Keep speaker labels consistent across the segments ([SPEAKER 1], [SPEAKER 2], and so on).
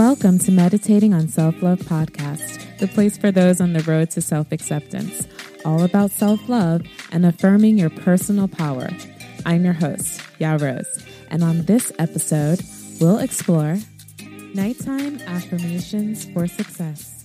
[SPEAKER 1] Welcome to Meditating on Self Love Podcast, the place for those on the road to self acceptance, all about self love and affirming your personal power. I'm your host, Ya Rose, and on this episode, we'll explore nighttime affirmations for success.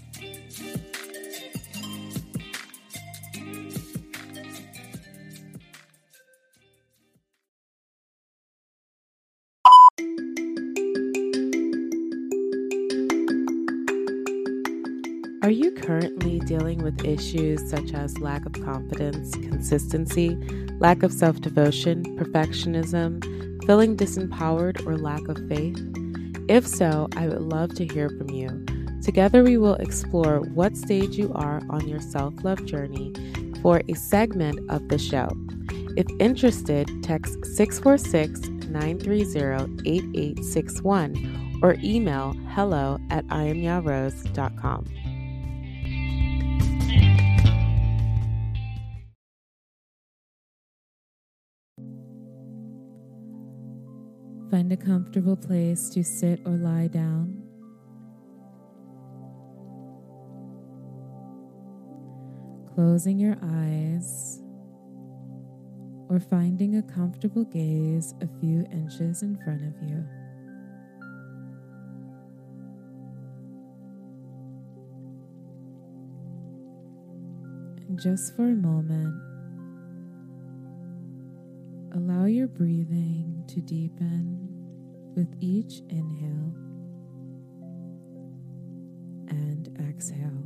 [SPEAKER 1] Are you currently dealing with issues such as lack of confidence, consistency, lack of self devotion, perfectionism, feeling disempowered, or lack of faith? If so, I would love to hear from you. Together, we will explore what stage you are on your self love journey for a segment of the show. If interested, text 646 930 8861 or email hello at iamyarose.com. Find a comfortable place to sit or lie down. Closing your eyes or finding a comfortable gaze a few inches in front of you. And just for a moment, allow your breathing to deepen with each inhale and exhale.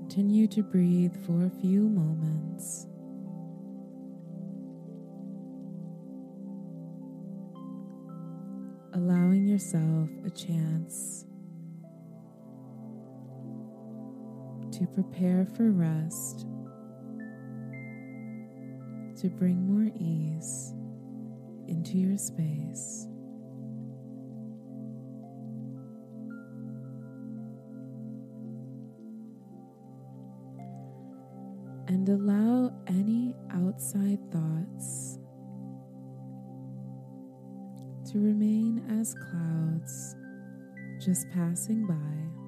[SPEAKER 1] Continue to breathe for a few moments. Allowing yourself a chance to prepare for rest, to bring more ease into your space. And allow any outside thoughts to remain as clouds just passing by.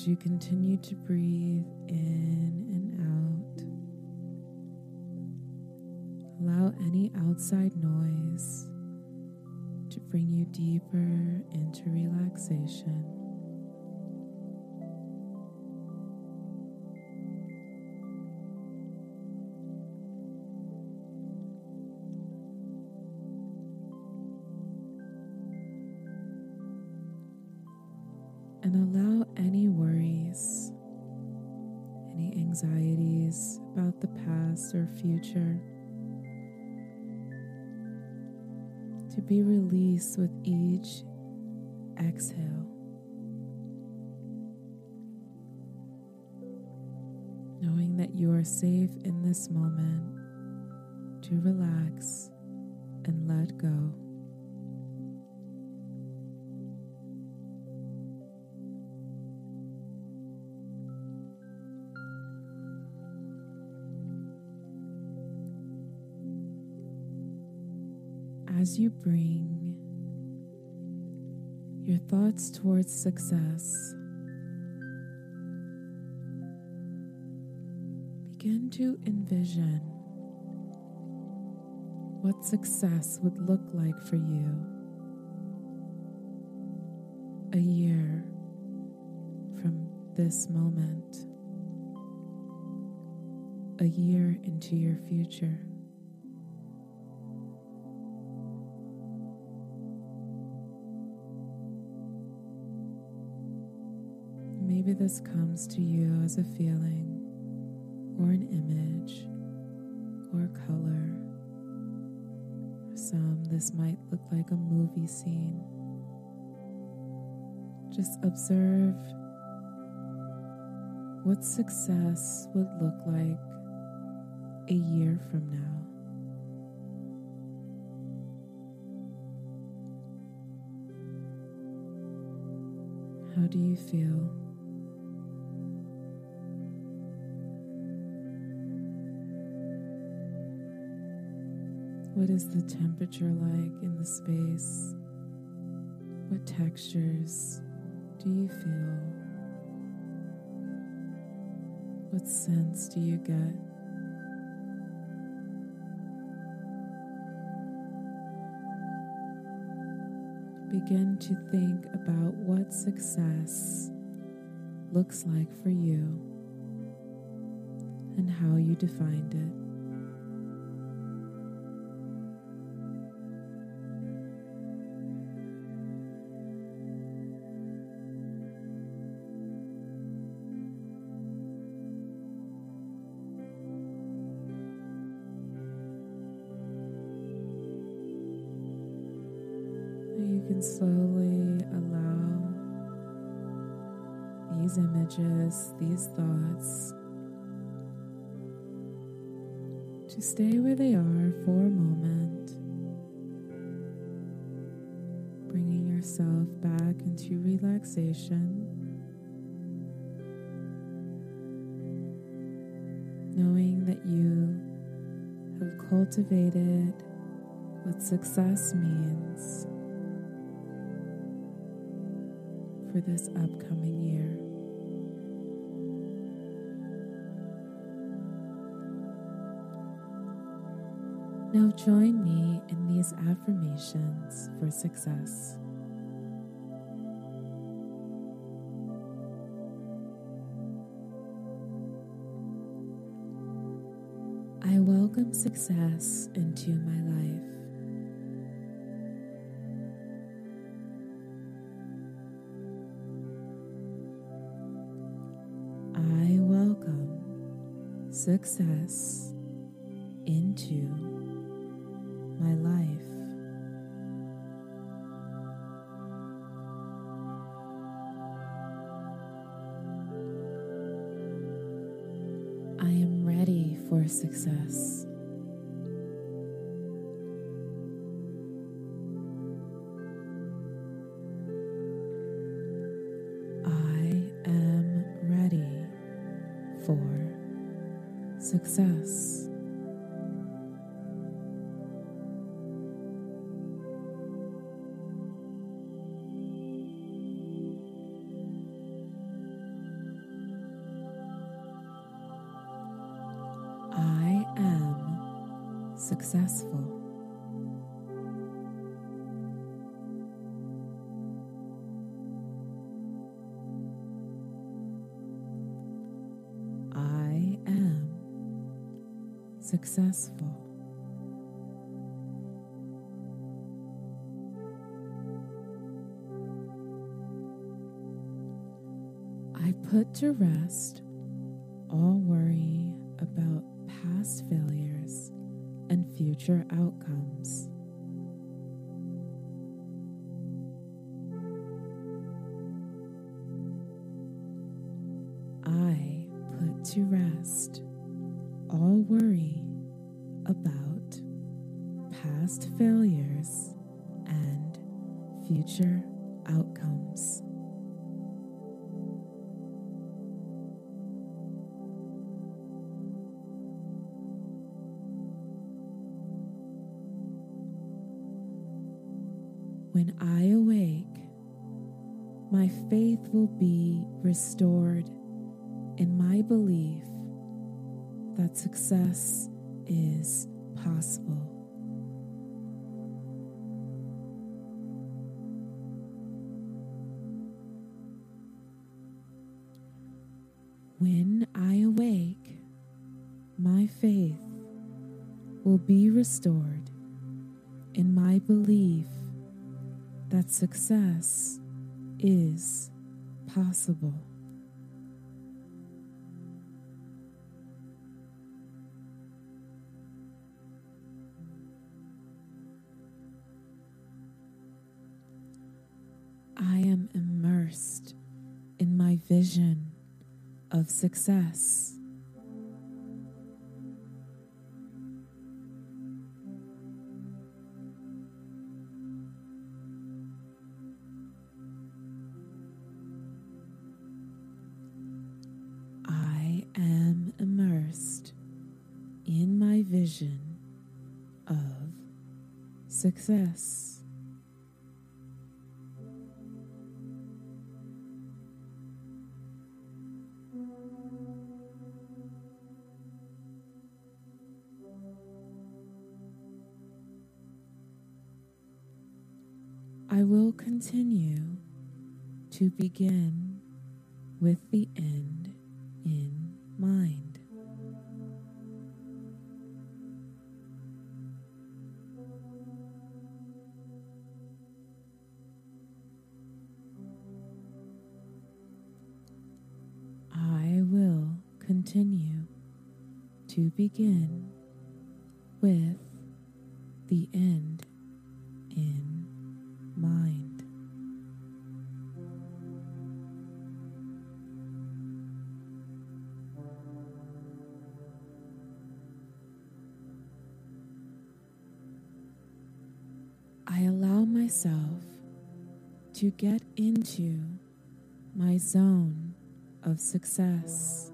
[SPEAKER 1] As you continue to breathe in and out, allow any outside noise to bring you deeper into relaxation. Be released with each exhale. Knowing that you are safe in this moment to relax and let go. As you bring your thoughts towards success, begin to envision what success would look like for you a year from this moment, a year into your future. This comes to you as a feeling, or an image, or color. For some, this might look like a movie scene. Just observe what success would look like a year from now. How do you feel? What is the temperature like in the space? What textures do you feel? What sense do you get? Begin to think about what success looks like for you and how you defined it. These images, these thoughts to stay where they are for a moment, bringing yourself back into relaxation. Knowing that you have cultivated what success means for this upcoming year. Now join me in these affirmations for success. I welcome success into my life. I welcome success into my life. I am ready for success. Successful. I am successful. I put to rest all worry about past failures future outcomes. I put to rest all worry about past failures and future outcomes. Will be restored in my belief that success is possible. When I awake, my faith will be restored in my belief that success is possible. I am immersed in my vision of success. I will continue to begin with the end in mind. To begin with the end in mind. I allow myself to get into my zone of success.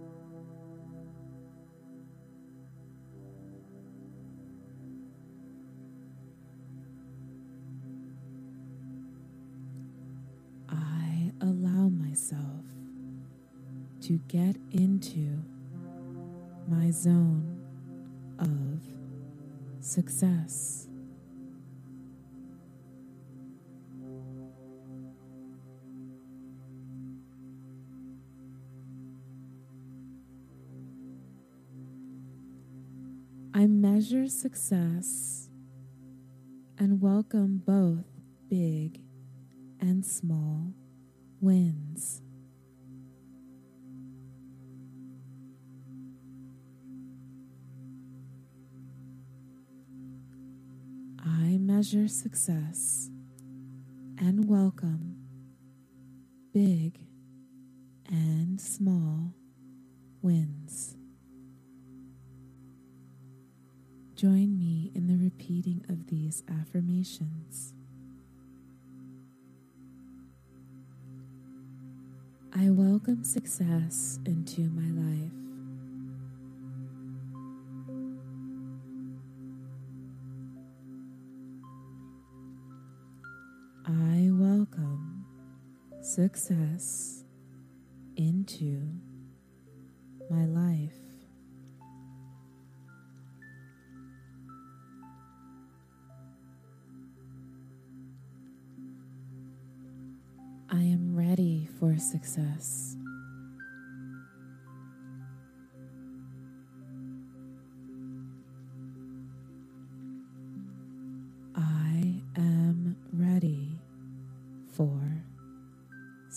[SPEAKER 1] Get into my zone of success. I measure success and welcome both big and small wins. Measure success and welcome big and small wins. Join me in the repeating of these affirmations. I welcome success into my life. I welcome success into my life. I am ready for success.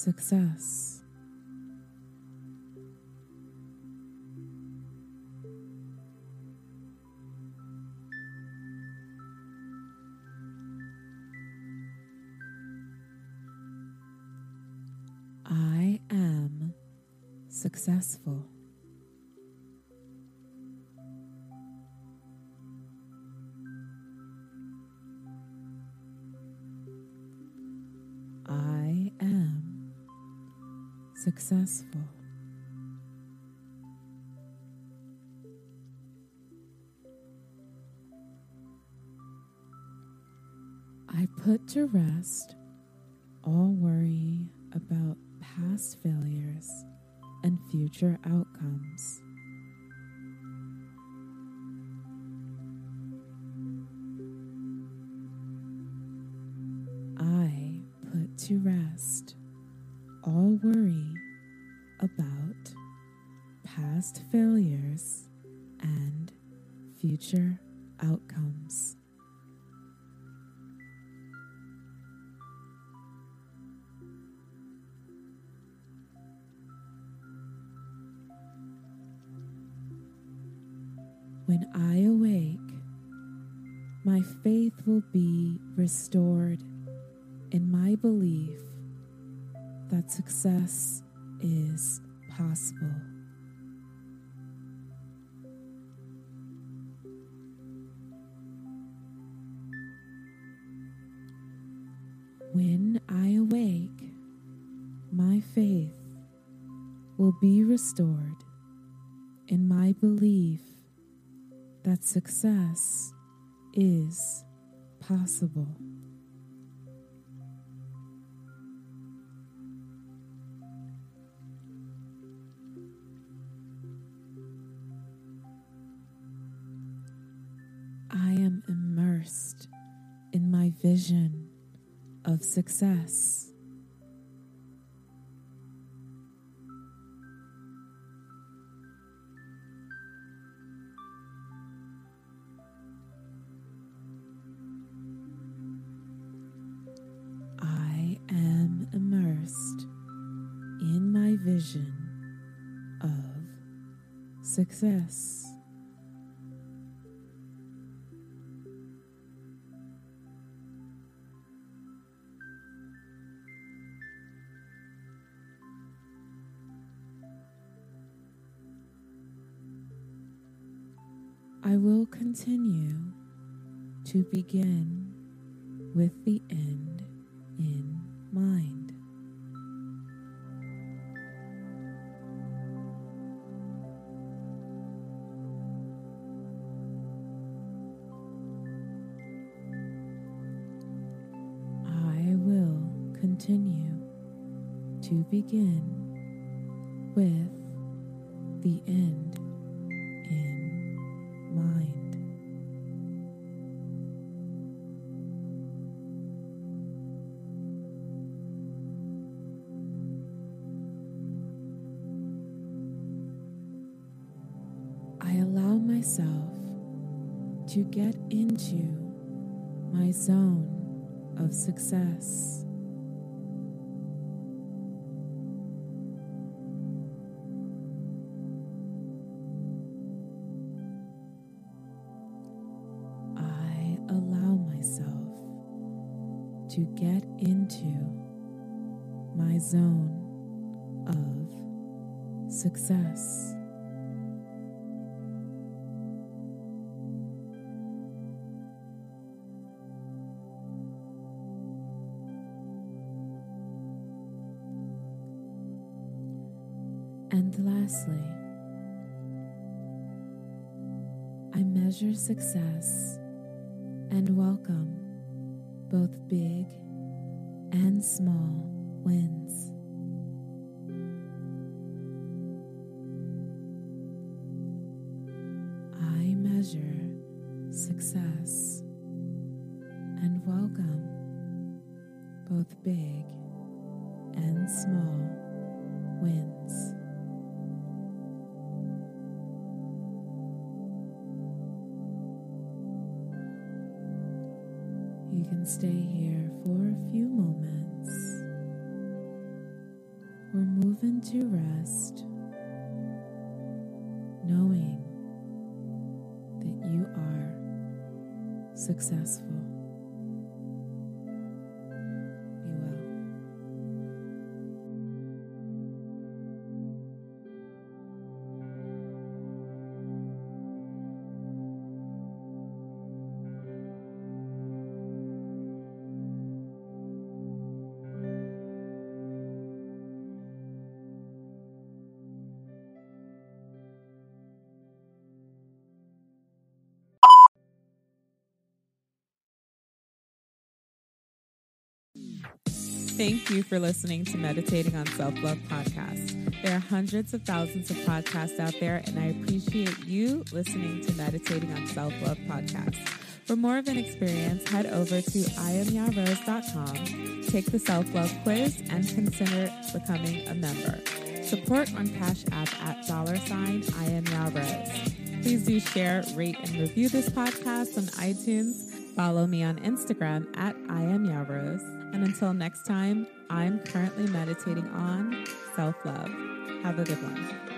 [SPEAKER 1] Success. I am successful. Successful. I put to rest all worry about past failures and future outcomes. I put to rest all worry about past failures and future outcomes. When I awake, my faith will be restored in my belief that success is possible. When I awake, my faith will be restored in my belief that success is possible. Of success. I am immersed in my vision of success. I will continue to begin with the end in mind. I will continue to begin with the end zone of success. I allow myself to get into my zone of success. Measure success and welcome both big and small wins. I measure success and welcome both big and small wins. Stay here for a few moments or move into rest, knowing that you are successful. Thank you for listening to Meditating on Self Love podcast. There are hundreds of thousands of podcasts out there, and I appreciate you listening to Meditating on Self Love podcast. For more of an experience, head over to iamyarose.com, take the self love quiz, and consider becoming a member. Support on Cash App at dollar sign I am. Please do share, rate, and review this podcast on iTunes. Follow me on Instagram at I am. And until next time, I'm currently meditating on self love. Have a good one.